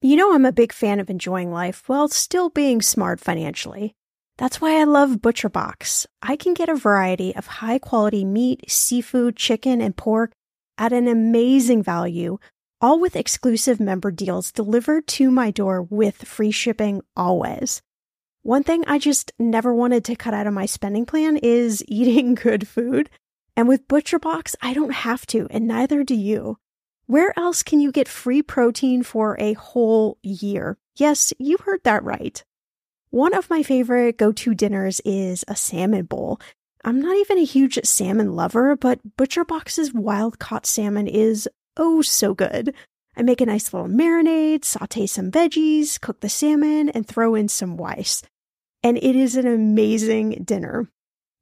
You know, I'm a big fan of enjoying life while still being smart financially. That's why I love ButcherBox. I can get a variety of high quality meat, seafood, chicken, and pork at an amazing value, all with exclusive member deals delivered to my door with free shipping always. One thing I just never wanted to cut out of my spending plan is eating good food. And with ButcherBox, I don't have to, and neither do you. Where else can you get free protein for a whole year? Yes, you heard that right. One of my favorite go to dinners is a salmon bowl. I'm not even a huge salmon lover, but ButcherBox's wild caught salmon is oh so good. I make a nice little marinade, saute some veggies, cook the salmon, and throw in some rice. And it is an amazing dinner.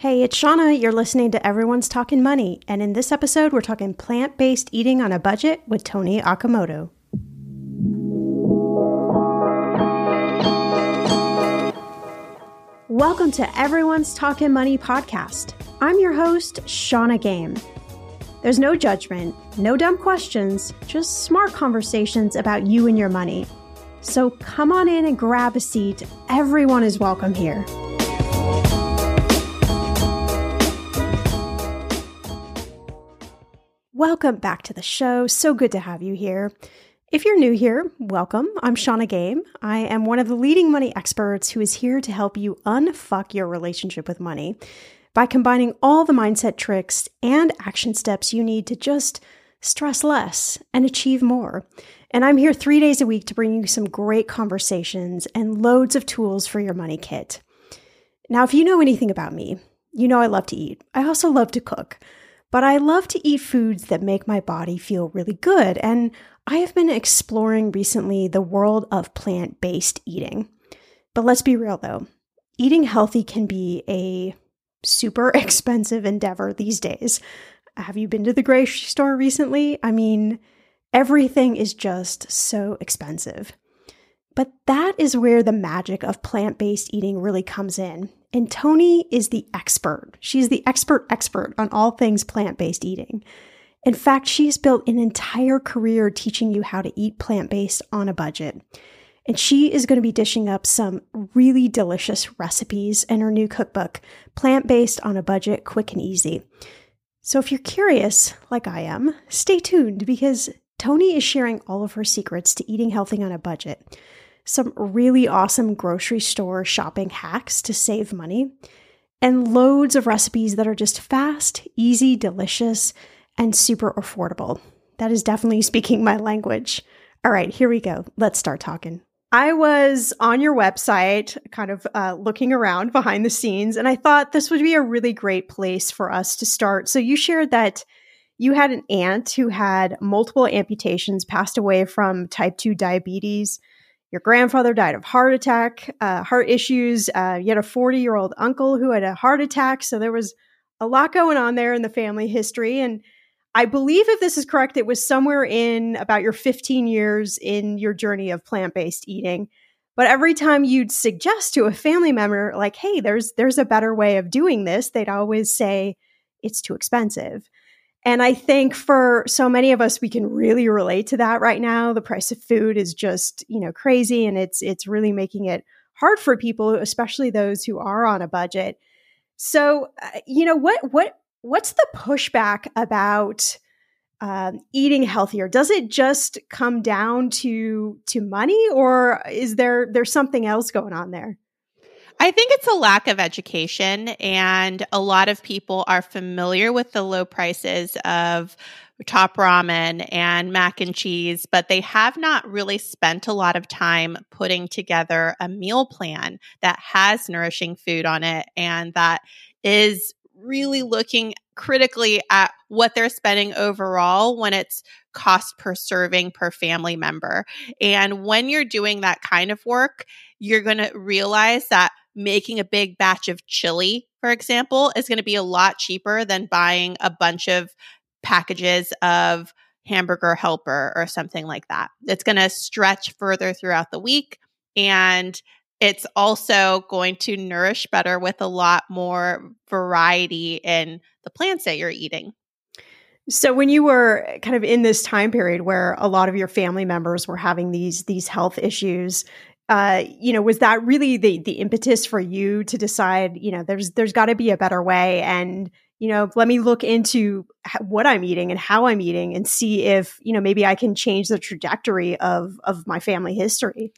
Hey, it's Shannah. You're listening to Everyone's Talking Money, and in this episode, we're talking plant based eating on a budget with Toni Okamoto. Welcome to Everyone's Talking Money podcast. I'm your host, Shannah Game. There's no judgment, no dumb questions, just smart conversations about you and your money. So come on in and grab a seat. Everyone is welcome here. Welcome back to the show. So good to have you here. If you're new here, welcome. I'm Shannah Game. I am one of the leading money experts who is here to help you unfuck your relationship with money by combining all the mindset tricks and action steps you need to just stress less and achieve more. And I'm here three days a week to bring you some great conversations and loads of tools for your money kit. Now, if you know anything about me, you know I love to eat. I also love to cook. But I love to eat foods that make my body feel really good, and I have been exploring recently the world of plant based eating. But let's be real though, eating healthy can be a super expensive endeavor these days. Have you been to the grocery store recently? I mean, everything is just so expensive. But that is where the magic of plant based eating really comes in. And Toni is the expert. She's the expert expert on all things plant based eating. In fact, she's built an entire career teaching you how to eat plant based on a budget. And she is going to be dishing up some really delicious recipes in her new cookbook, Plant Based on a Budget Quick and Easy. So if you're curious, like I am, stay tuned because Toni is sharing all of her secrets to eating healthy on a budget some really awesome grocery store shopping hacks to save money, and loads of recipes that are just fast, easy, delicious, and super affordable. That is definitely speaking my language. All right, here we go. Let's start talking. I was on your website, kind of uh, looking around behind the scenes, and I thought this would be a really great place for us to start. So, you shared that you had an aunt who had multiple amputations, passed away from type 2 diabetes, your grandfather died of heart attack, uh, heart issues. Uh, you had a 40 year old uncle who had a heart attack. So there was a lot going on there in the family history. And I believe if this is correct, it was somewhere in about your 15 years in your journey of plant based eating. But every time you'd suggest to a family member, like, hey, there's there's a better way of doing this, they'd always say, it's too expensive. And I think for so many of us, we can really relate to that right now. The price of food is just, you know, crazy and it's it's really making it hard for people, especially those who are on a budget. So, uh, you know, what what what's the pushback about um, eating healthier? Does it just come down to to money, or is there there's something else going on there? I think it's a lack of education, and a lot of people are familiar with the low prices of top ramen and mac and cheese, but they have not really spent a lot of time putting together a meal plan that has nourishing food on it and that is really looking critically at what they're spending overall when it's cost per serving per family member. And when you're doing that kind of work, you're going to realize that making a big batch of chili, for example, is going to be a lot cheaper than buying a bunch of packages of hamburger helper or something like that. It's going to stretch further throughout the week and it's also going to nourish better with a lot more variety in the plants that you're eating. So when you were eh, kind of in this time period where a lot of your family members were having these these health issues, uh, you know, was that really the the impetus for you to decide, you know, there's there's got to be a better way and you know, let me look into what I'm eating and how I'm eating and see if, you know, maybe I can change the trajectory of of my family history.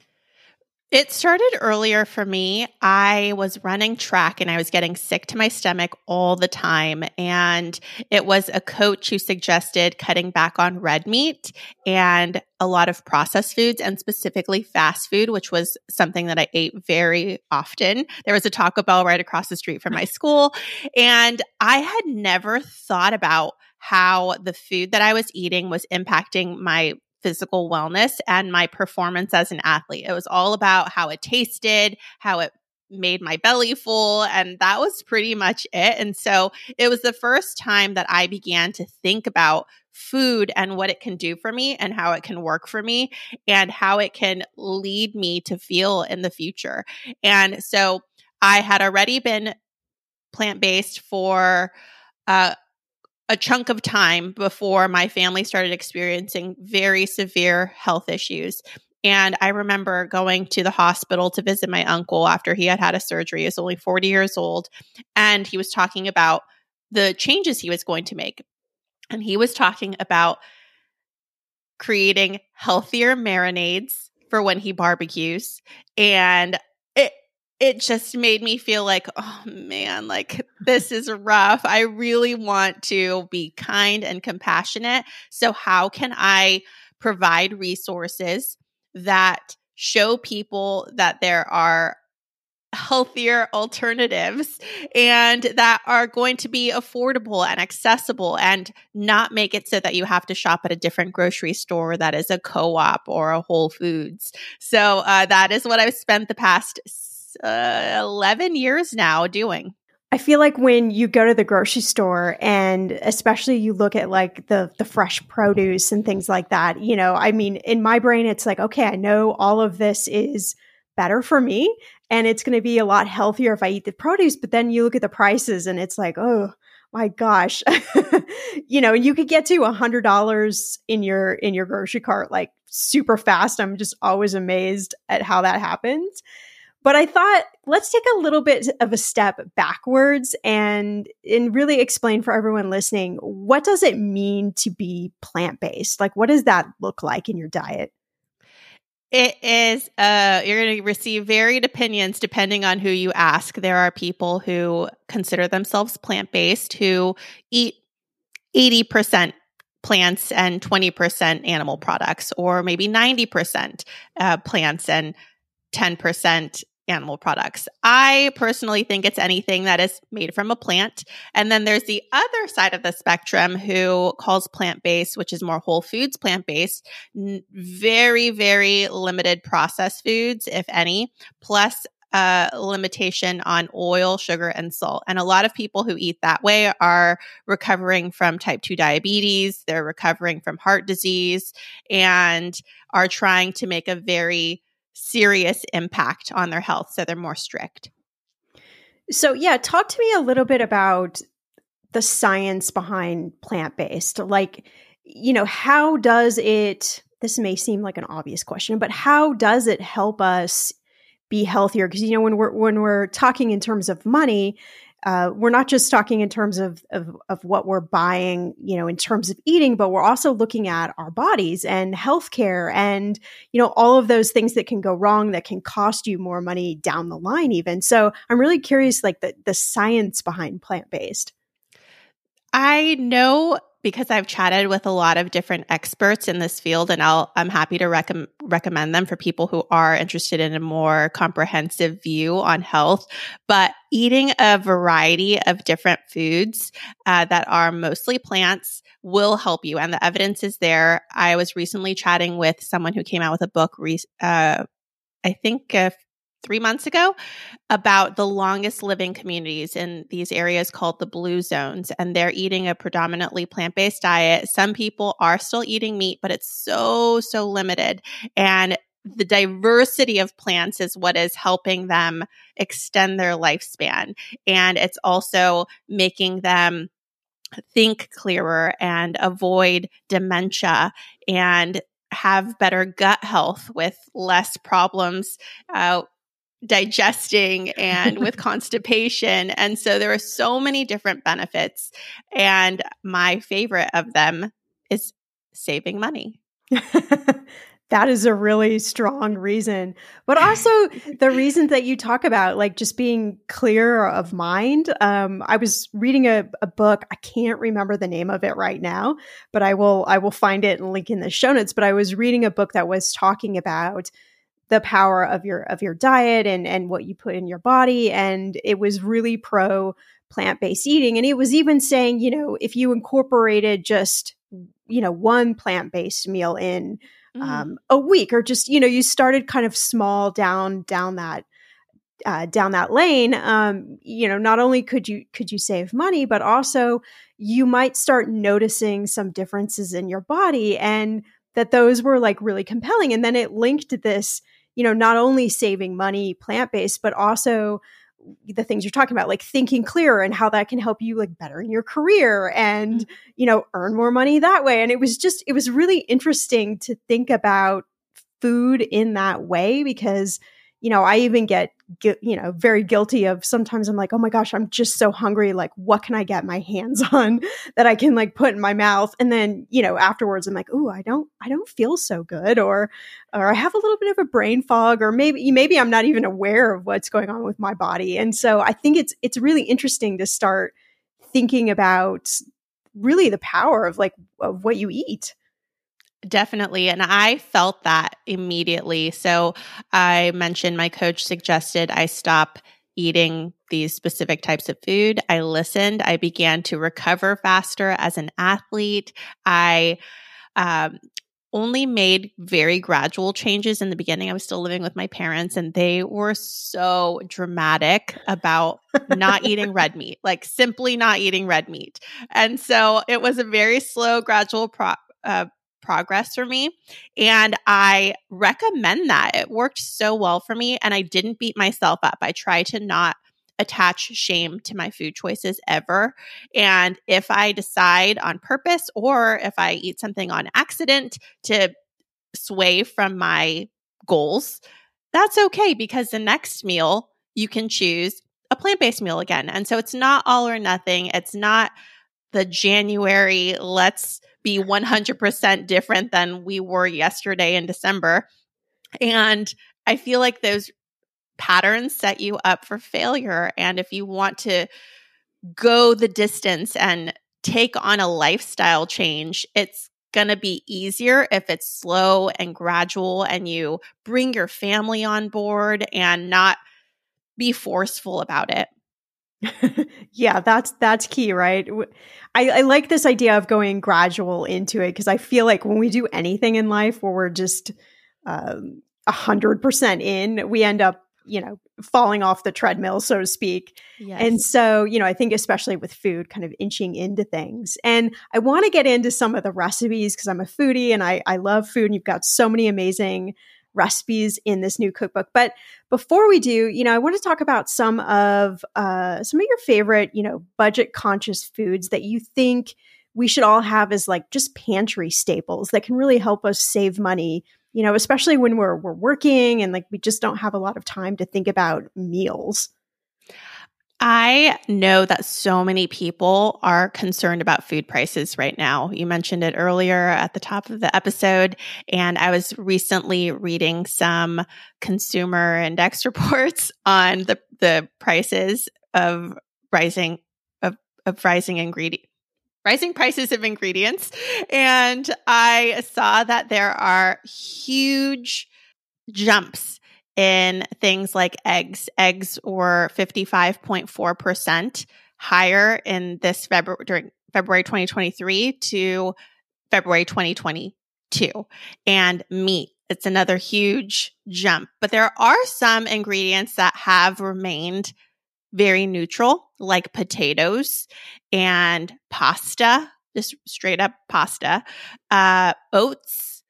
It started earlier for me. I was running track and I was getting sick to my stomach all the time. And it was a coach who suggested cutting back on red meat and a lot of processed foods and specifically fast food, which was something that I ate very often. There was a Taco Bell right across the street from my school. And I had never thought about how the food that I was eating was impacting my physical wellness and my performance as an athlete. It was all about how it tasted, how it made my belly full, and that was pretty much it. And so it was the first time that I began to think about food and what it can do for me and how it can work for me and how it can lead me to feel in the future. And so I had already been plant based for uh, a chunk of time before my family started experiencing very severe health issues. And I remember going to the hospital to visit my uncle after he had had a surgery. He was only 40 years old. And he was talking about the changes he was going to make. And he was talking about creating healthier marinades for when he barbecues and it just made me feel like, oh man, like this is rough. I really want to be kind and compassionate. So, how can I provide resources that show people that there are healthier alternatives and that are going to be affordable and accessible and not make it so that you have to shop at a different grocery store that is a co-op or a whole foods so uh, that is what i've spent the past uh, 11 years now doing. I feel like when you go to the grocery store and especially you look at like the the fresh produce and things like that, you know, I mean, in my brain it's like, okay, I know all of this is better for me and it's going to be a lot healthier if I eat the produce, but then you look at the prices and it's like, oh, my gosh. you know, you could get to a hundred dollars in your in your grocery cart like super fast. I'm just always amazed at how that happens. But I thought let's take a little bit of a step backwards and and really explain for everyone listening what does it mean to be plant-based? Like what does that look like in your diet? It is uh you're going to receive varied opinions depending on who you ask. There are people who consider themselves plant-based who eat 80% plants and 20% animal products or maybe 90% uh, plants and 10% animal products. I personally think it's anything that is made from a plant. And then there's the other side of the spectrum who calls plant based, which is more whole foods plant based, very, very limited processed foods, if any, plus a limitation on oil, sugar, and salt. And a lot of people who eat that way are recovering from type 2 diabetes, they're recovering from heart disease, and are trying to make a very serious impact on their health. So they're more strict. So, yeah, talk to me a little bit about the science behind plant based. Like, you know, how does it, this may seem like an obvious question, but how does it help us be healthier? Because, you know, when we're, when we're talking in terms of money, uh, we're not just talking in terms of, of, of what we're buying, you know, in terms of eating, but we're also looking at our bodies and healthcare and you know all of those things that can go wrong that can cost you more money down the line. Even so, I'm really curious, like the the science behind plant based. I know because I've chatted with a lot of different experts in this field, and I'll, I'm happy to rec- recommend them for people who are interested in a more comprehensive view on health. But eating a variety of different foods uh, that are mostly plants will help you, and the evidence is there. I was recently chatting with someone who came out with a book, re- uh, I think a three months ago about the longest living communities in these areas called the blue zones and they're eating a predominantly plant-based diet. Some people are still eating meat but it's so so limited and the diversity of plants is what is helping them extend their lifespan and it's also making them think clearer and avoid dementia and have better gut health with less problems uh, digesting and with constipation. And so there are so many different benefits. And my favorite of them is saving money. that is a really strong reason. But also the reason that you talk about, like just being clear of mind. Um, I was reading a, a book. I can't remember the name of it right now, but I will I will find it and link in the show notes. But I was reading a book that was talking about the power of your of your diet and and what you put in your body. And it was really pro plant-based eating. And it was even saying you know if you incorporated just you know one plant-based meal in mm. um, a week or just you know you started kind of small down down that uh, down that lane um, you know not only could you could you save money but also you might start noticing some differences in your body and that those were like really compelling. And then it linked this you know, not only saving money plant based, but also the things you're talking about, like thinking clearer and how that can help you like better in your career and, mm-hmm. you know, earn more money that way. And it was just, it was really interesting to think about food in that way because you know, I even get, you know, very guilty of sometimes I'm like, oh my gosh, I'm just so hungry. Like, what can I get my hands on that I can like put in my mouth? And then, you know, afterwards I'm like, oh, I don't, I don't feel so good, or, or I have a little bit of a brain fog, or maybe, maybe I'm not even aware of what's going on with my body. And so I think it's, it's really interesting to start thinking about really the power of like of what you eat. Definitely. And I felt that immediately. So I mentioned my coach suggested I stop eating these specific types of food. I listened. I began to recover faster as an athlete. I um, only made very gradual changes in the beginning. I was still living with my parents and they were so dramatic about not eating red meat, like simply not eating red meat. And so it was a very slow, gradual pro- uh, progress for me. And I recommend that. It worked so well for me. And I didn't beat myself up. I try to not attach shame to my food choices ever. And if I decide on purpose or if I eat something on accident to sway from my goals, that's okay because the next meal you can choose a plant based meal again. And so it's not all or nothing. It's not the January, let's be 100% different than we were yesterday in December. And I feel like those patterns set you up for failure. And if you want to go the distance and take on a lifestyle change, it's going to be easier if it's slow and gradual and you bring your family on board and not be forceful about it. yeah, that's that's key, right? I, I like this idea of going gradual into it because I feel like when we do anything in life where we're just um, a hundred percent in, we end up you know, falling off the treadmill, so to speak. Yes. And so, you know, I think especially with food, kind of inching into things. And I want to get into some of the recipes because I'm a foodie and I, I love food. And you've got so many amazing recipes in this new cookbook. But before we do, you know, I want to talk about some of uh, some of your favorite, you know, budget conscious foods that you think we should all have as like just pantry staples that can really help us save money you know, especially when we're we're working and like we just don't have a lot of time to think about meals. I know that so many people are concerned about food prices right now. You mentioned it earlier at the top of the episode, and I was recently reading some consumer index reports on the the prices of rising of, of rising ingredient rising prices of ingredients. And I saw that there are huge jumps in things like eggs. Eggs were 55.4% higher in this February during February 2023 to February 2022. And meat, it's another huge jump. But there are some ingredients that have remained very neutral, like potatoes and pasta, just straight up pasta, uh, oats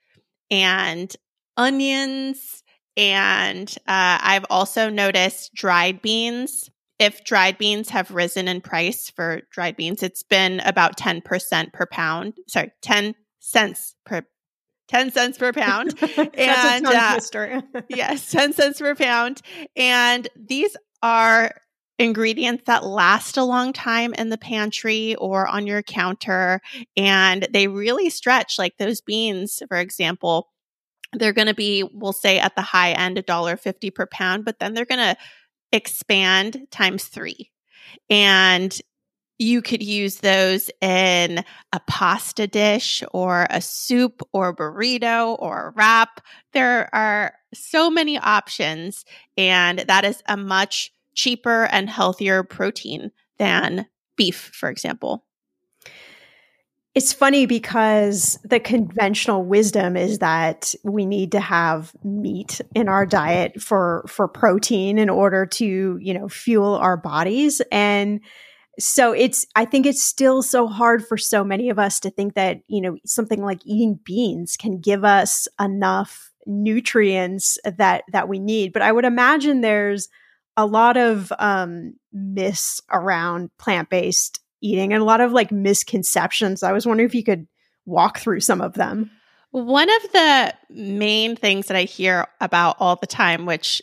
and onions. And uh, I've also noticed dried beans. If dried beans have risen in price for dried beans, it's been about 10% per pound. Sorry, 10 cents per 10 cents per pound. and uh, yes, 10 cents per pound. And these are ingredients that last a long time in the pantry or on your counter. And they really stretch, like those beans, for example. They're going to be, we'll say at the high end, a dollar fifty per pound, but then they're going to expand times three. And you could use those in a pasta dish or a soup or a burrito or a wrap. There are so many options, and that is a much cheaper and healthier protein than beef, for example. It's funny because the conventional wisdom is that we need to have meat in our diet for for protein in order to, you know, fuel our bodies. And so it's i think it's still so hard for so many of us to think that you know something like eating beans can give us enough nutrients that that we need. But i would imagine there's a lot of um, myths around plant based eating and a lot of like misconceptions. I was wondering if you could walk through some of them. One of the main things that I hear about all the time, which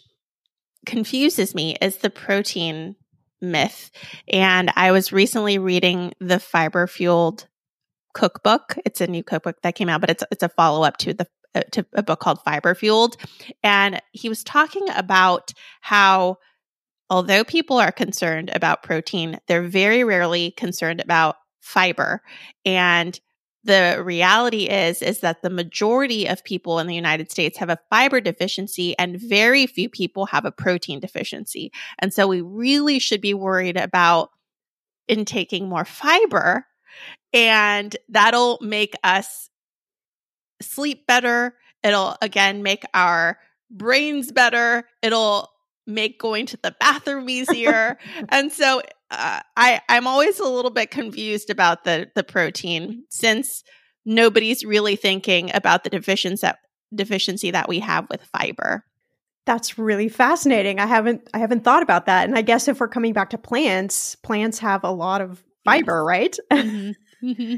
confuses me, is the protein myth. And I was recently reading the fiber fueled cookbook. It's a new cookbook that came out, but it's it's a follow up to the uh, to a book called Fiber Fueled. And he was talking about how although people are concerned about protein, they're very rarely concerned about fiber. And the reality is is that the majority of people in the United States have a fiber deficiency and very few people have a protein deficiency. And so we really should be worried about intaking more fiber and that'll make us sleep better. It'll again make our brains better. It'll make going to the bathroom easier. and so uh, I I'm always a little bit confused about the the protein since nobody's really thinking about the deficiency that, deficiency that we have with fiber. That's really fascinating. I haven't I haven't thought about that. And I guess if we're coming back to plants, plants have a lot of fiber, yes. right? mm-hmm. Mm-hmm.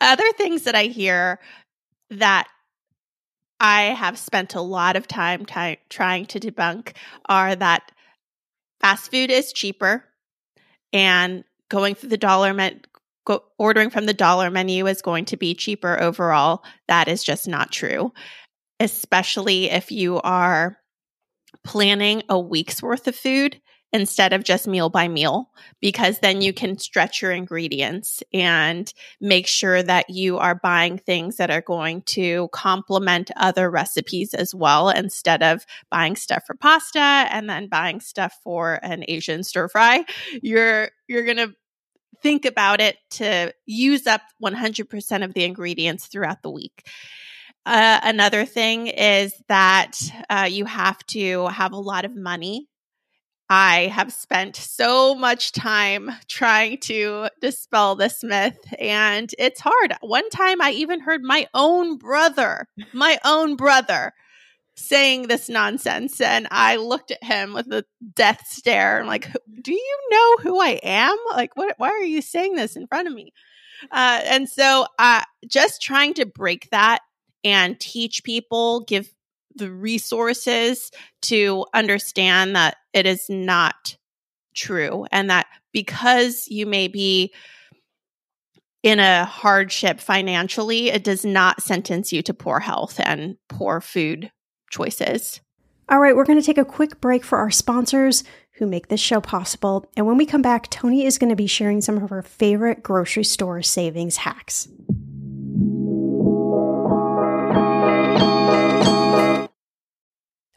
Other things that I hear that I have spent a lot of time trying to debunk are that fast food is cheaper and going through the dollar me- go- ordering from the dollar menu is going to be cheaper overall. That is just not true, especially if you are planning a week's worth of food instead of just meal by meal, because then you can stretch your ingredients and make sure that you are buying things that are going to complement other recipes as well, instead of buying stuff for pasta and then buying stuff for an Asian stir fry. You're, you're going to think about it to use up 100% of the ingredients throughout the week. Uh, another thing is that uh, you have to have a lot of money. I have spent so much time trying to dispel this myth, and it's hard. One time I even heard my own brother, my own brother, saying this nonsense. And I looked at him with a death stare. I'm like, do you know who I am? Like, what, why are you saying this in front of me? Uh, and so uh, just trying to break that and teach people, give the resources to understand that it is not true and that because you may be in a hardship financially, it does not sentence you to poor health and poor food choices. All right, we're going to take a quick break for our sponsors who make this show possible. And when we come back, Toni is going to be sharing some of her favorite grocery store savings hacks.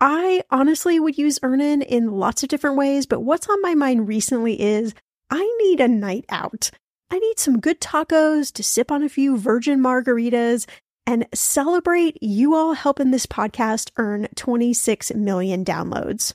I honestly would use Earnin in lots of different ways, but what's on my mind recently is I need a night out. I need some good tacos to sip on a few virgin margaritas and celebrate you all helping this podcast earn 26 million downloads.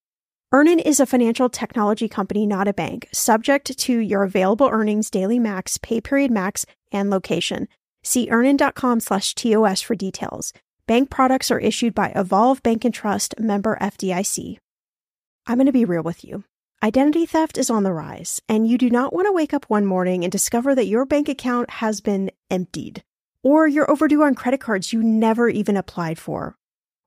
Earnin is a financial technology company, not a bank, subject to your available earnings, daily max, pay period max, and location. See earnin.com slash TOS for details. Bank products are issued by Evolve Bank and Trust, member FDIC. I'm going to be real with you. Identity theft is on the rise, and you do not want to wake up one morning and discover that your bank account has been emptied or you're overdue on credit cards you never even applied for.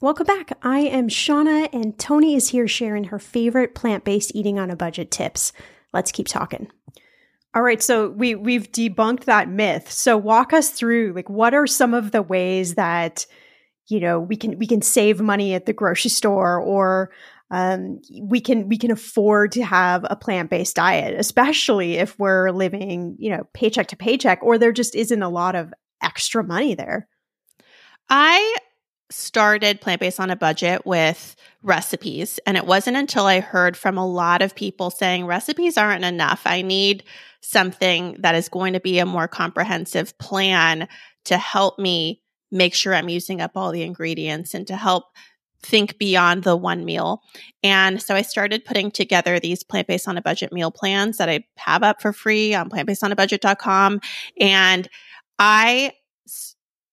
Welcome back. I am Shannah, and Toni is here sharing her favorite plant-based eating on a budget tips. Let's keep talking. All right, so we we've debunked that myth. So walk us through like what are some of the ways that you know we can we can save money at the grocery store or um, we can we can afford to have a plant based diet, especially if we're living you know paycheck to paycheck, or there just isn't a lot of extra money there. I started plant based on a budget with recipes, and it wasn't until I heard from a lot of people saying recipes aren't enough. I need something that is going to be a more comprehensive plan to help me make sure I'm using up all the ingredients and to help think beyond the one meal. And so I started putting together these plant based on a budget meal plans that I have up for free on plantbasedonabudget.com. And I,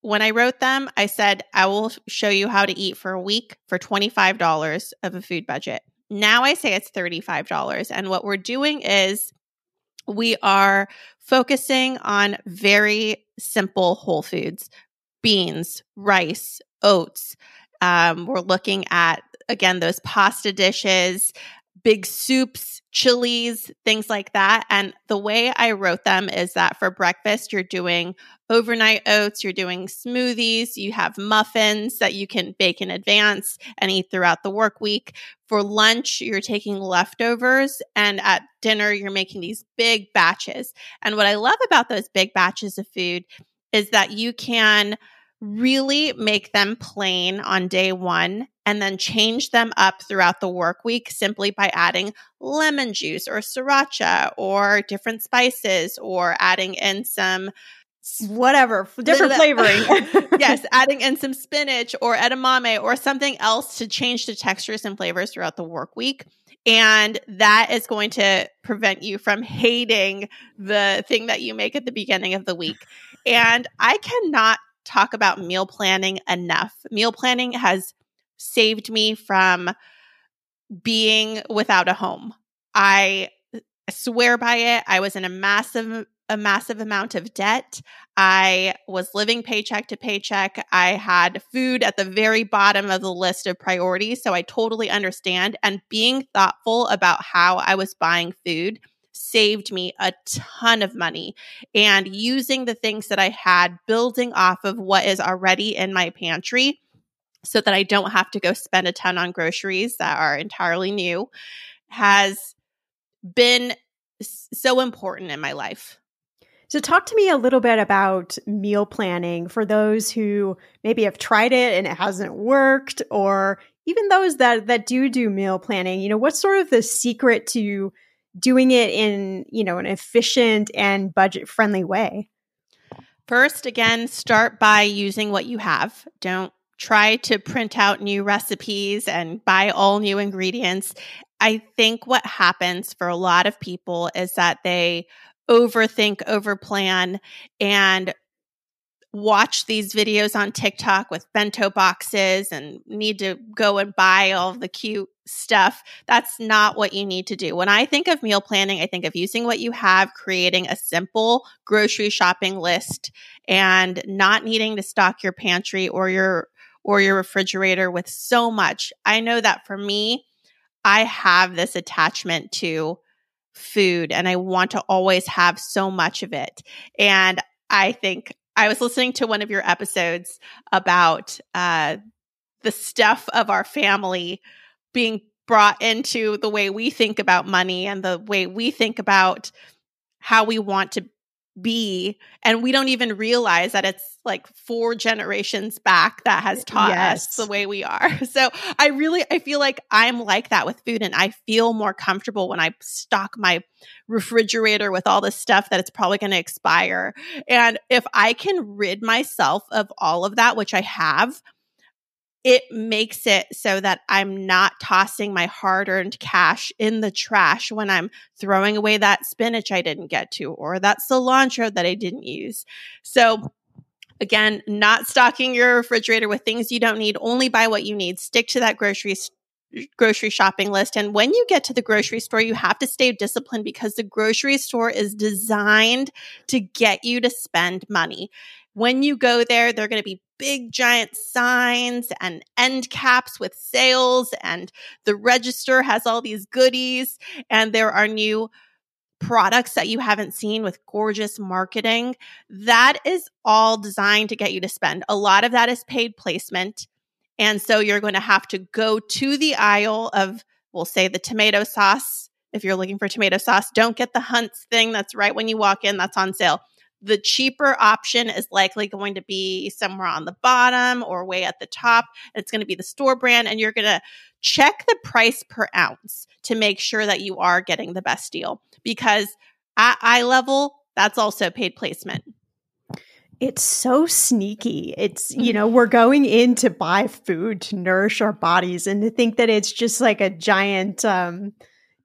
when I wrote them, I said, I will show you how to eat for a week for $25 of a food budget. Now I say it's $35. And what we're doing is we are focusing on very simple whole foods beans, rice, oats, um, we're looking at, again, those pasta dishes, big soups, chilies, things like that. And the way I wrote them is that for breakfast, you're doing overnight oats, you're doing smoothies, you have muffins that you can bake in advance and eat throughout the work week. For lunch, you're taking leftovers, and at dinner, you're making these big batches. And what I love about those big batches of food is that you can really make them plain on day one and then change them up throughout the work week simply by adding lemon juice or sriracha or different spices or adding in some whatever different flavoring yes adding in some spinach or edamame or something else to change the textures and flavors throughout the work week and that is going to prevent you from hating the thing that you make at the beginning of the week and i cannot talk about meal planning enough. Meal planning has saved me from being without a home. I swear by it. I was in a massive a massive amount of debt. I was living paycheck to paycheck. I had food at the very bottom of the list of priorities, so I totally understand and being thoughtful about how I was buying food saved me a ton of money. And using the things that I had, building off of what is already in my pantry so that I don't have to go spend a ton on groceries that are entirely new, has been so important in my life. So, talk to me a little bit about meal planning for those who maybe have tried it and it hasn't worked, or even those that that do do meal planning. You know, what's sort of the secret to doing it in, you know, an efficient and budget friendly way? First, again, start by using what you have. Don't try to print out new recipes and buy all new ingredients. I think what happens for a lot of people is that they overthink, overplan, and watch these videos on TikTok with bento boxes and need to go and buy all the cute stuff, that's not what you need to do. When I think of meal planning, I think of using what you have, creating a simple grocery shopping list and not needing to stock your pantry or your or your refrigerator with so much. I know that for me, I have this attachment to food and I want to always have so much of it. And I think I was listening to one of your episodes about uh, the stuff of our family being brought into the way we think about money and the way we think about how we want to be and we don't even realize that it's like four generations back that has taught yes. us the way we are so i really i feel like i'm like that with food and i feel more comfortable when i stock my refrigerator with all the stuff that it's probably going to expire and if i can rid myself of all of that which i have it makes it so that I'm not tossing my hard earned cash in the trash when I'm throwing away that spinach I didn't get to or that cilantro that I didn't use. So, again, not stocking your refrigerator with things you don't need, only buy what you need. Stick to that grocery grocery shopping list. And when you get to the grocery store, you have to stay disciplined because the grocery store is designed to get you to spend money. When you go there, they're going to be big giant signs and end caps with sales and the register has all these goodies and there are new products that you haven't seen with gorgeous marketing. That is all designed to get you to spend. A lot of that is paid placement. And so you're going to have to go to the aisle of, we'll say, the tomato sauce. If you're looking for tomato sauce, don't get the Hunt's thing that's right when you walk in, that's on sale the cheaper option is likely going to be somewhere on the bottom or way at the top. It's going to be the store brand, and you're going to check the price per ounce to make sure that you are getting the best deal because at eye level, that's also paid placement. It's so sneaky. It's, you know, we're going in to buy food to nourish our bodies and to think that it's just like a giant um,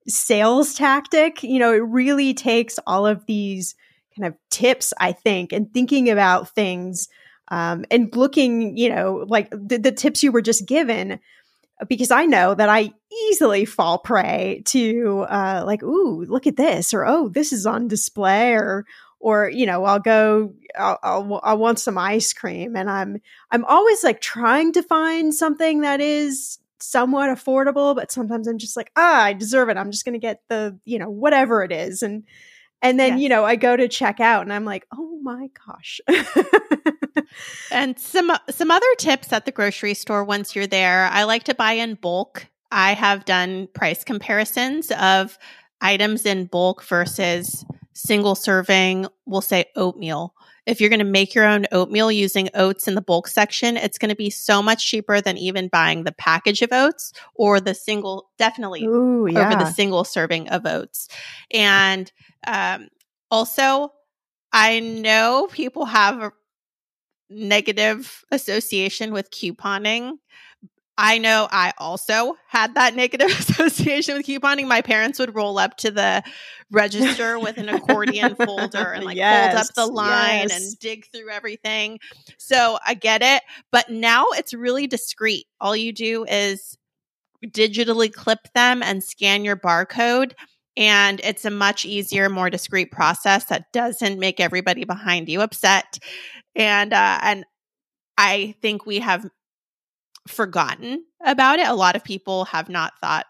sales tactic. You know, it really takes all of these kind of tips, I think, and thinking about things um, and looking, you know, like the, the tips you were just given, because I know that I easily fall prey to uh, like, ooh, look at this, or oh, this is on display, or or you know, I'll go, I'll, I'll, I'll want some ice cream, and I'm I'm always like trying to find something that is somewhat affordable, but sometimes I'm just like, ah, I deserve it. I'm just going to get the, you know, whatever it is, and and then, yes. you know, I go to check out and I'm like, oh my gosh. and some uh, some other tips at the grocery store once you're there. I like to buy in bulk. I have done price comparisons of items in bulk versus single serving, we'll say oatmeal. If you're going to make your own oatmeal using oats in the bulk section, it's going to be so much cheaper than even buying the package of oats or the single, definitely Ooh, yeah. over the single serving of oats. And um, also, I know people have a negative association with couponing. I know I also had that negative association with couponing. My parents would roll up to the register with an accordion folder and like yes, hold up the line yes. and dig through everything. So I get it. But now it's really discreet. All you do is digitally clip them and scan your barcode and it's a much easier more discreet process that doesn't make everybody behind you upset and uh, and i think we have forgotten about it. A lot of people have not thought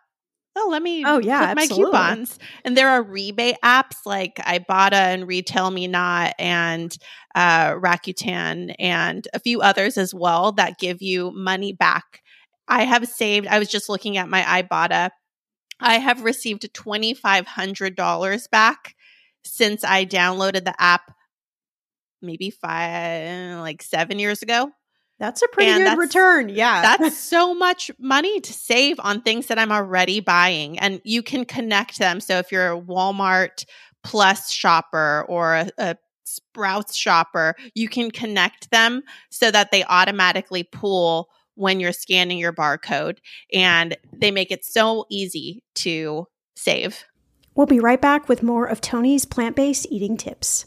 oh let me oh yeah my coupons. And there are rebate apps like ibotta and retail me not and uh, rakuten and a few others as well that give you money back. I have saved i was just looking at my ibotta. I have received $2,500 back since I downloaded the app maybe five, like seven years ago. That's a pretty and good return. Yeah. that's so much money to save on things that I'm already buying. And you can connect them. So if you're a Walmart Plus shopper or a, a Sprouts shopper, you can connect them so that they automatically pull when you're scanning your barcode and they make it so easy to save. We'll be right back with more of Toni's plant based eating tips.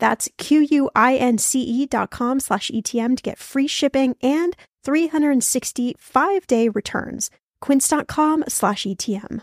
That's Q-U-I-N-C-E dot com slash ETM to get free shipping and 365 day returns. Quince.com slash ETM.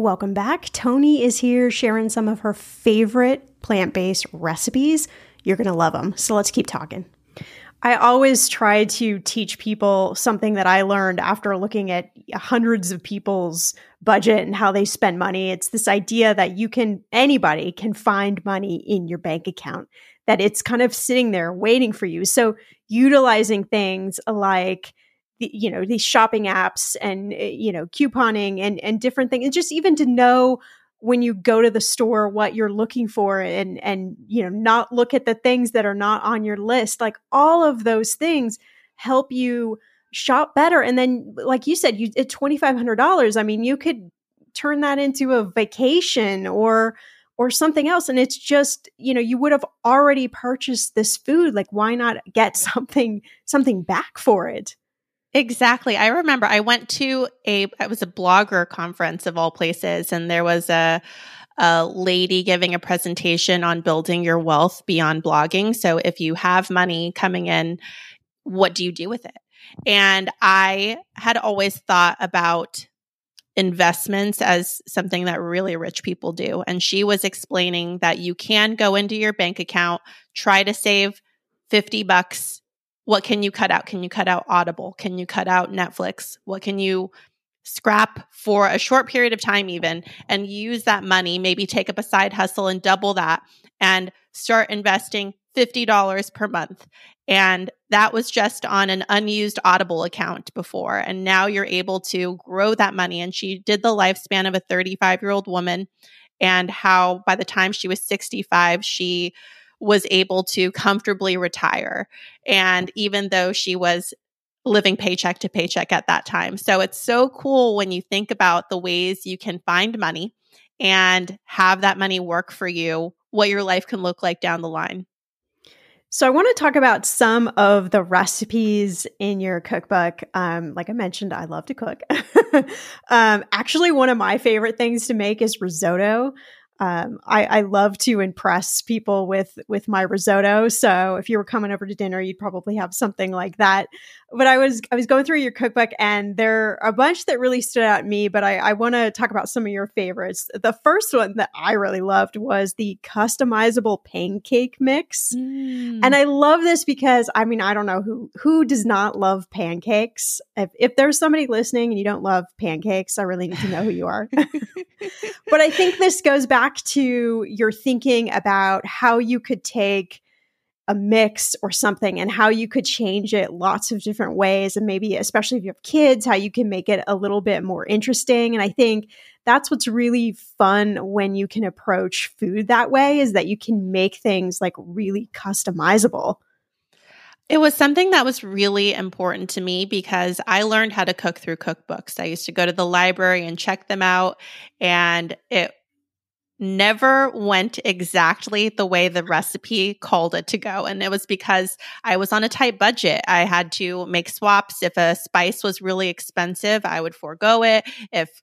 Welcome back. Toni is here sharing some of her favorite plant based recipes. You're going to love them. So let's keep talking. I always try to teach people something that I learned after looking at hundreds of people's budget and how they spend money. It's this idea that you can, anybody can find money in your bank account, that it's kind of sitting there waiting for you. So utilizing things like, you know these shopping apps and eh, you know couponing and and different things and just even to know when you go to the store what you're looking for and and you know not look at the things that are not on your list like all of those things help you shop better and then like you said you at $2500 i mean you could turn that into a vacation or or something else and it's just you know you would have already purchased this food like why not get something something back for it Exactly. I remember I went to a it was a blogger conference of all places and there was a a lady giving a presentation on building your wealth beyond blogging. So if you have money coming in, what do you do with it? And I had always thought about investments as something that really rich people do. And she was explaining that you can go into your bank account, try to save 50 bucks what can you cut out? Can you cut out Audible? Can you cut out Netflix? What can you scrap for a short period of time, even, and use that money, maybe take up a side hustle and double that and start investing $50 per month. And that was just on an unused Audible account before. And now you're able to grow that money. And she did the lifespan of a 35 year old woman and how by the time she was 65, she was able to comfortably retire. And even though she was living paycheck to paycheck at that time. So it's so cool when you think about the ways you can find money and have that money work for you, what your life can look like down the line. So, I want to talk about some of the recipes in your cookbook. Um, like I mentioned, I love to cook. um, actually, one of my favorite things to make is risotto. Um, I, I love to impress people with with my risotto. So if you were coming over to dinner, you'd probably have something like that. But I was I was going through your cookbook, and there are a bunch that really stood out to me. But I, I want to talk about some of your favorites. The first one that I really loved was the customizable pancake mix, mm. and I love this because I mean I don't know who who does not love pancakes. If if there's somebody listening and you don't love pancakes, I really need to know who you are. but I think this goes back to your thinking about how you could take a mix or something and how you could change it lots of different ways. And maybe, especially if you have kids, how you can make it a little bit more interesting. And I think that's what's really fun when you can approach food that way is that you can make things like really customizable. It was something that was really important to me because I learned how to cook through cookbooks. I used to go to the library and check them out, and it never went exactly the way the recipe called it to go. And it was because I was on a tight budget. I had to make swaps. If a spice was really expensive, I would forego it. If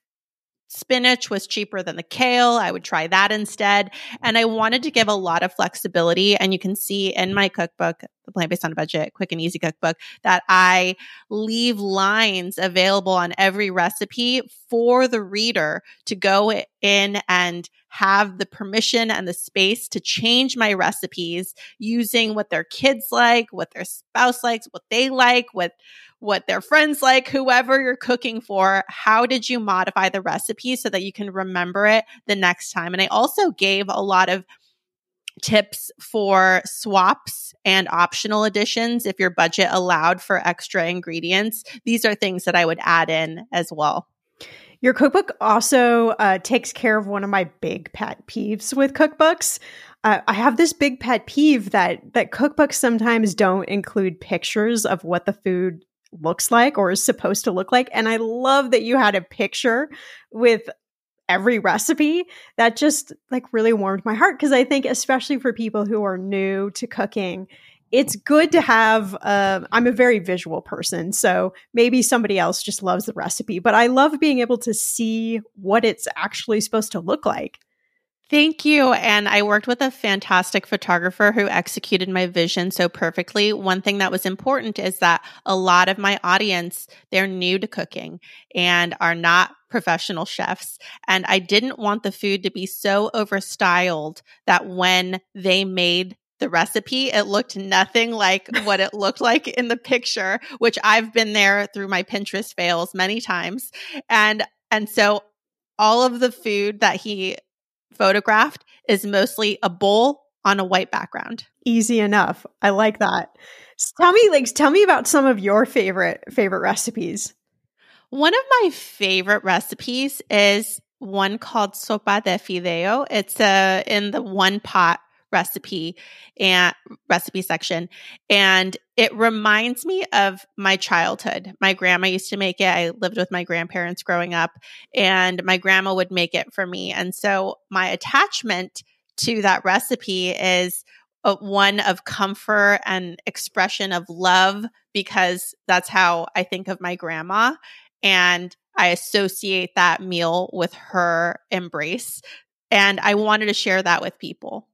spinach was cheaper than the kale. I would try that instead. And I wanted to give a lot of flexibility. And you can see in my cookbook, the Plant Based on a Budget Quick and Easy Cookbook, that I leave lines available on every recipe for the reader to go in and have the permission and the space to change my recipes using what their kids like, what their spouse likes, what they like, what what their friends like, whoever you're cooking for. How did you modify the recipe so that you can remember it the next time? And I also gave a lot of tips for swaps and optional additions if your budget allowed for extra ingredients. These are things that I would add in as well. Your cookbook also uh, takes care of one of my big pet peeves with cookbooks. Uh, I have this big pet peeve that that cookbooks sometimes don't include pictures of what the food looks like or is supposed to look like. And I love that you had a picture with every recipe that just like really warmed my heart because I think especially for people who are new to cooking it's good to have uh, i'm a very visual person so maybe somebody else just loves the recipe but i love being able to see what it's actually supposed to look like Thank you. And I worked with a fantastic photographer who executed my vision so perfectly. One thing that was important is that a lot of my audience, they're new to cooking and are not professional chefs. And I didn't want the food to be so overstyled that when they made the recipe, it looked nothing like what it looked like in the picture, which I've been there through my Pinterest fails many times. And and so all of the food that he photographed is mostly a bowl on a white background. Easy enough. I like that. So tell me like tell me about some of your favorite favorite recipes. One of my favorite recipes is one called sopa de fideo. It's a uh, in the one pot recipe and recipe section. And it reminds me of my childhood. My grandma used to make it. I lived with my grandparents growing up, and my grandma would make it for me. And so my attachment to that recipe is a, one of comfort and expression of love because that's how I think of my grandma. And I associate that meal with her embrace. And I wanted to share that with people.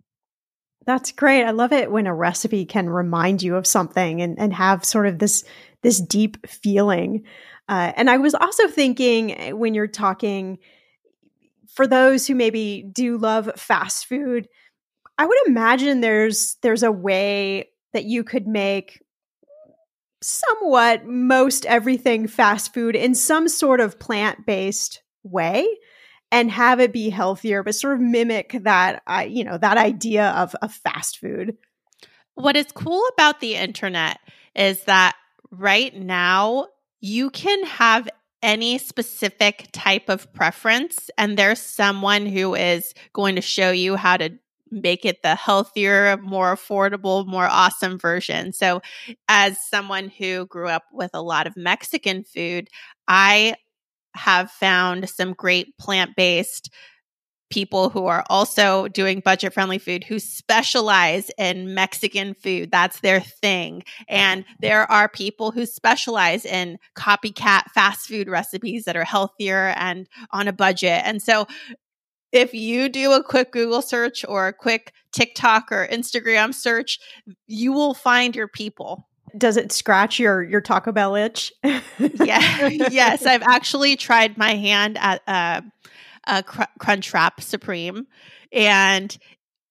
That's great. I love it when a recipe can remind you of something and, and have sort of this this deep feeling. Uh, and I was also thinking eh, when you're talking for those who maybe do love fast food, I would imagine there's there's a way that you could make somewhat most everything fast food in some sort of plant-based way and have it be healthier, but sort of mimic that, uh, you know, that idea of, of fast food. What is cool about the internet is that right now you can have any specific type of preference, and there's someone who is going to show you how to make it the healthier, more affordable, more awesome version. So, as someone who grew up with a lot of Mexican food, I have found some great plant based people who are also doing budget friendly food who specialize in Mexican food. That's their thing. And mm-hmm. there are people who specialize in copycat fast food recipes that are healthier and on a budget. And so if you do a quick Google search or a quick TikTok or Instagram search, you will find your people. Does it scratch your your Taco Bell itch? yeah, yes, I've actually tried my hand at uh, a cr- Crunchwrap Supreme, and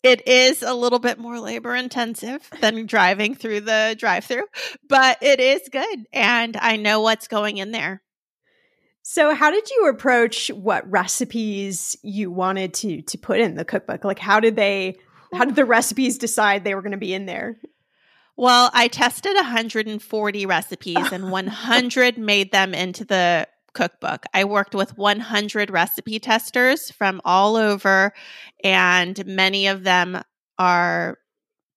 it is a little bit more labor intensive than driving through the drive-through, but it is good, and I know what's going in there. So how did you approach what recipes you wanted to to put in the cookbook? Like how did they how did the recipes decide they were going to be in there? Well, I tested 140 recipes and 100 made them into the cookbook. I worked with 100 recipe testers from all over and many of them are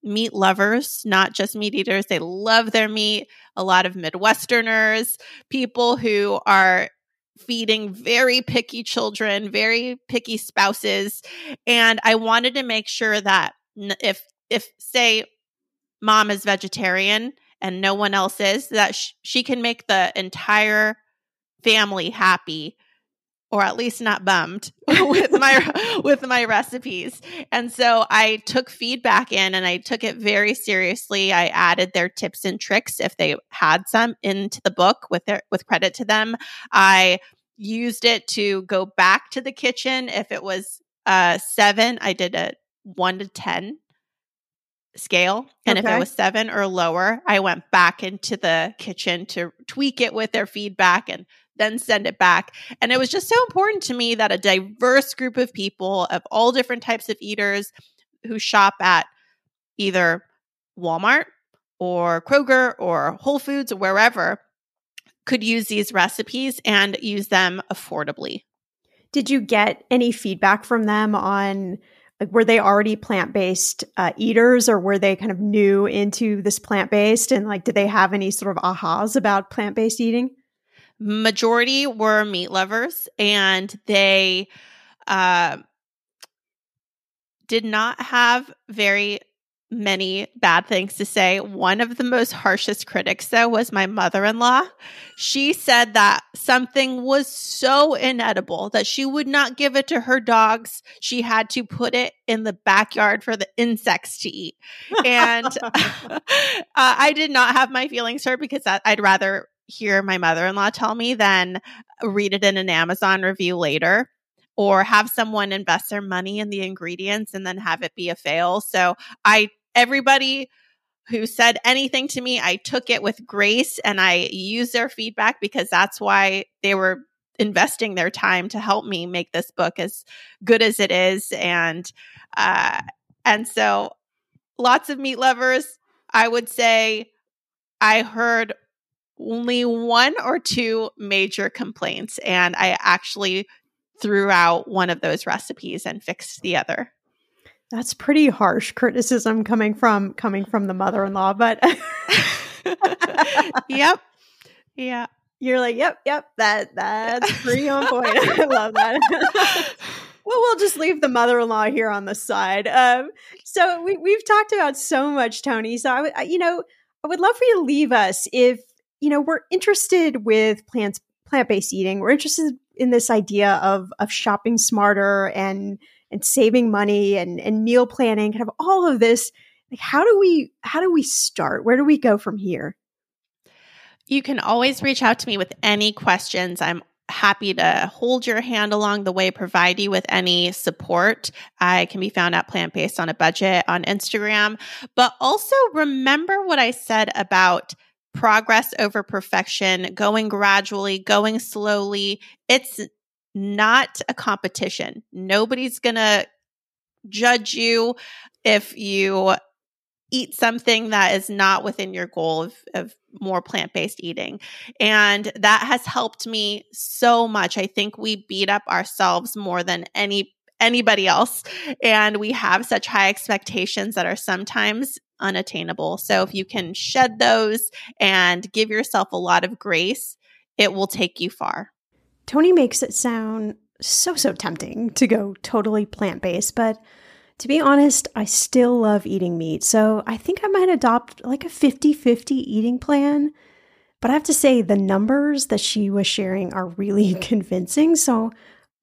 meat lovers, not just meat eaters. They love their meat. A lot of Midwesterners, people who are feeding very picky children, very picky spouses. And I wanted to make sure that if, if say, mom is vegetarian and no one else is, that sh- she can make the entire family happy or at least not bummed with my with my recipes. And so I took feedback in and I took it very seriously. I added their tips and tricks if they had some into the book with their with credit to them. I used it to go back to the kitchen if it was uh 7, I did a 1 to 10 scale. And okay. if it was 7 or lower, I went back into the kitchen to tweak it with their feedback and then send it back. And it was just so important to me that a diverse group of people of all different types of eaters who shop at either Walmart or Kroger or Whole Foods or wherever could use these recipes and use them affordably. Did you get any feedback from them on like were they already plant-based uh, eaters or were they kind of new into this plant-based and like did they have any sort of ahas about plant-based eating? majority were meat lovers and they uh, did not have very many bad things to say. One of the most harshest critics, though, was my mother in law. She said that something was so inedible that she would not give it to her dogs. She had to put it in the backyard for the insects to eat. And uh, I did not have my feelings hurt because I'd rather hear my mother in law tell me than read it in an Amazon review later or have someone invest their money in the ingredients and then have it be a fail. So I, everybody who said anything to me, I took it with grace and I used their feedback because that's why they were investing their time to help me make this book as good as it is. And, uh, and so lots of meat lovers, I would say I heard only one or two major complaints, and I actually threw out one of those recipes and fixed the other. That's pretty harsh criticism coming from coming from the mother-in-law, but Yep. Yeah. You're like, "Yep, yep, that that's pretty on point." I love that. well, we'll just leave the mother-in-law here on the side. Um, so we we've talked about so much, Toni. So I, I, you know, I would love for you to leave us if you know, we're interested with plants plant-based eating. We're interested in this idea of of shopping smarter and and saving money and and meal planning, kind of all of this. Like how do we how do we start? Where do we go from here? You can always reach out to me with any questions. I'm happy to hold your hand along the way, provide you with any support. I can be found at Plant Based on a Budget on Instagram. But also remember what I said about progress over perfection, going gradually, going slowly. It's not a competition. Nobody's going to judge you if you eat something that is not within your goal of, of more plant based eating. And that has helped me so much. I think we beat up ourselves more than any anybody else and we have such high expectations that are sometimes unattainable. So if you can shed those and give yourself a lot of grace, it will take you far. Toni makes it sound so, so tempting to go totally plant based, but to be honest, I still love eating meat. So I think I might adopt like a 50 50 eating plan. But I have to say, the numbers that she was sharing are really convincing. So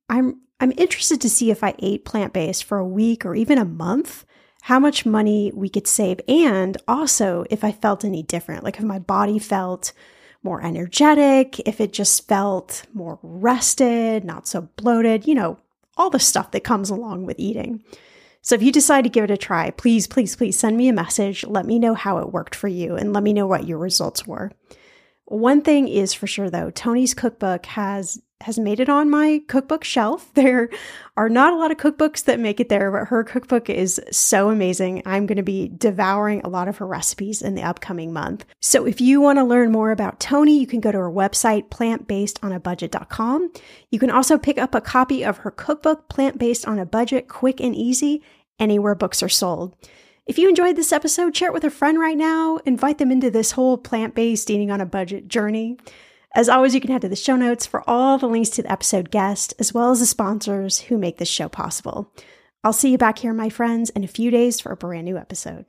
I'm I'm interested to see if I ate plant based for a week or even a month, how much money we could save, and also if I felt any different, like if my body felt more energetic, if it just felt more rested, not so bloated, you know, all the stuff that comes along with eating. So if you decide to give it a try, please, please, please send me a message. Let me know how it worked for you and let me know what your results were. One thing is for sure though, Toni's cookbook has has made it on my cookbook shelf. There are not a lot of cookbooks that make it there, but her cookbook is so amazing. I'm going to be devouring a lot of her recipes in the upcoming month. So if you want to learn more about Toni, you can go to her website, plantbasedonabudget.com. You can also pick up a copy of her cookbook, Plant Based on a Budget, Quick and Easy, anywhere books are sold. If you enjoyed this episode, share it with a friend right now. Invite them into this whole plant based eating on a budget journey. As always, you can head to the show notes for all the links to the episode guest, as well as the sponsors who make this show possible. I'll see you back here, my friends, in a few days for a brand new episode.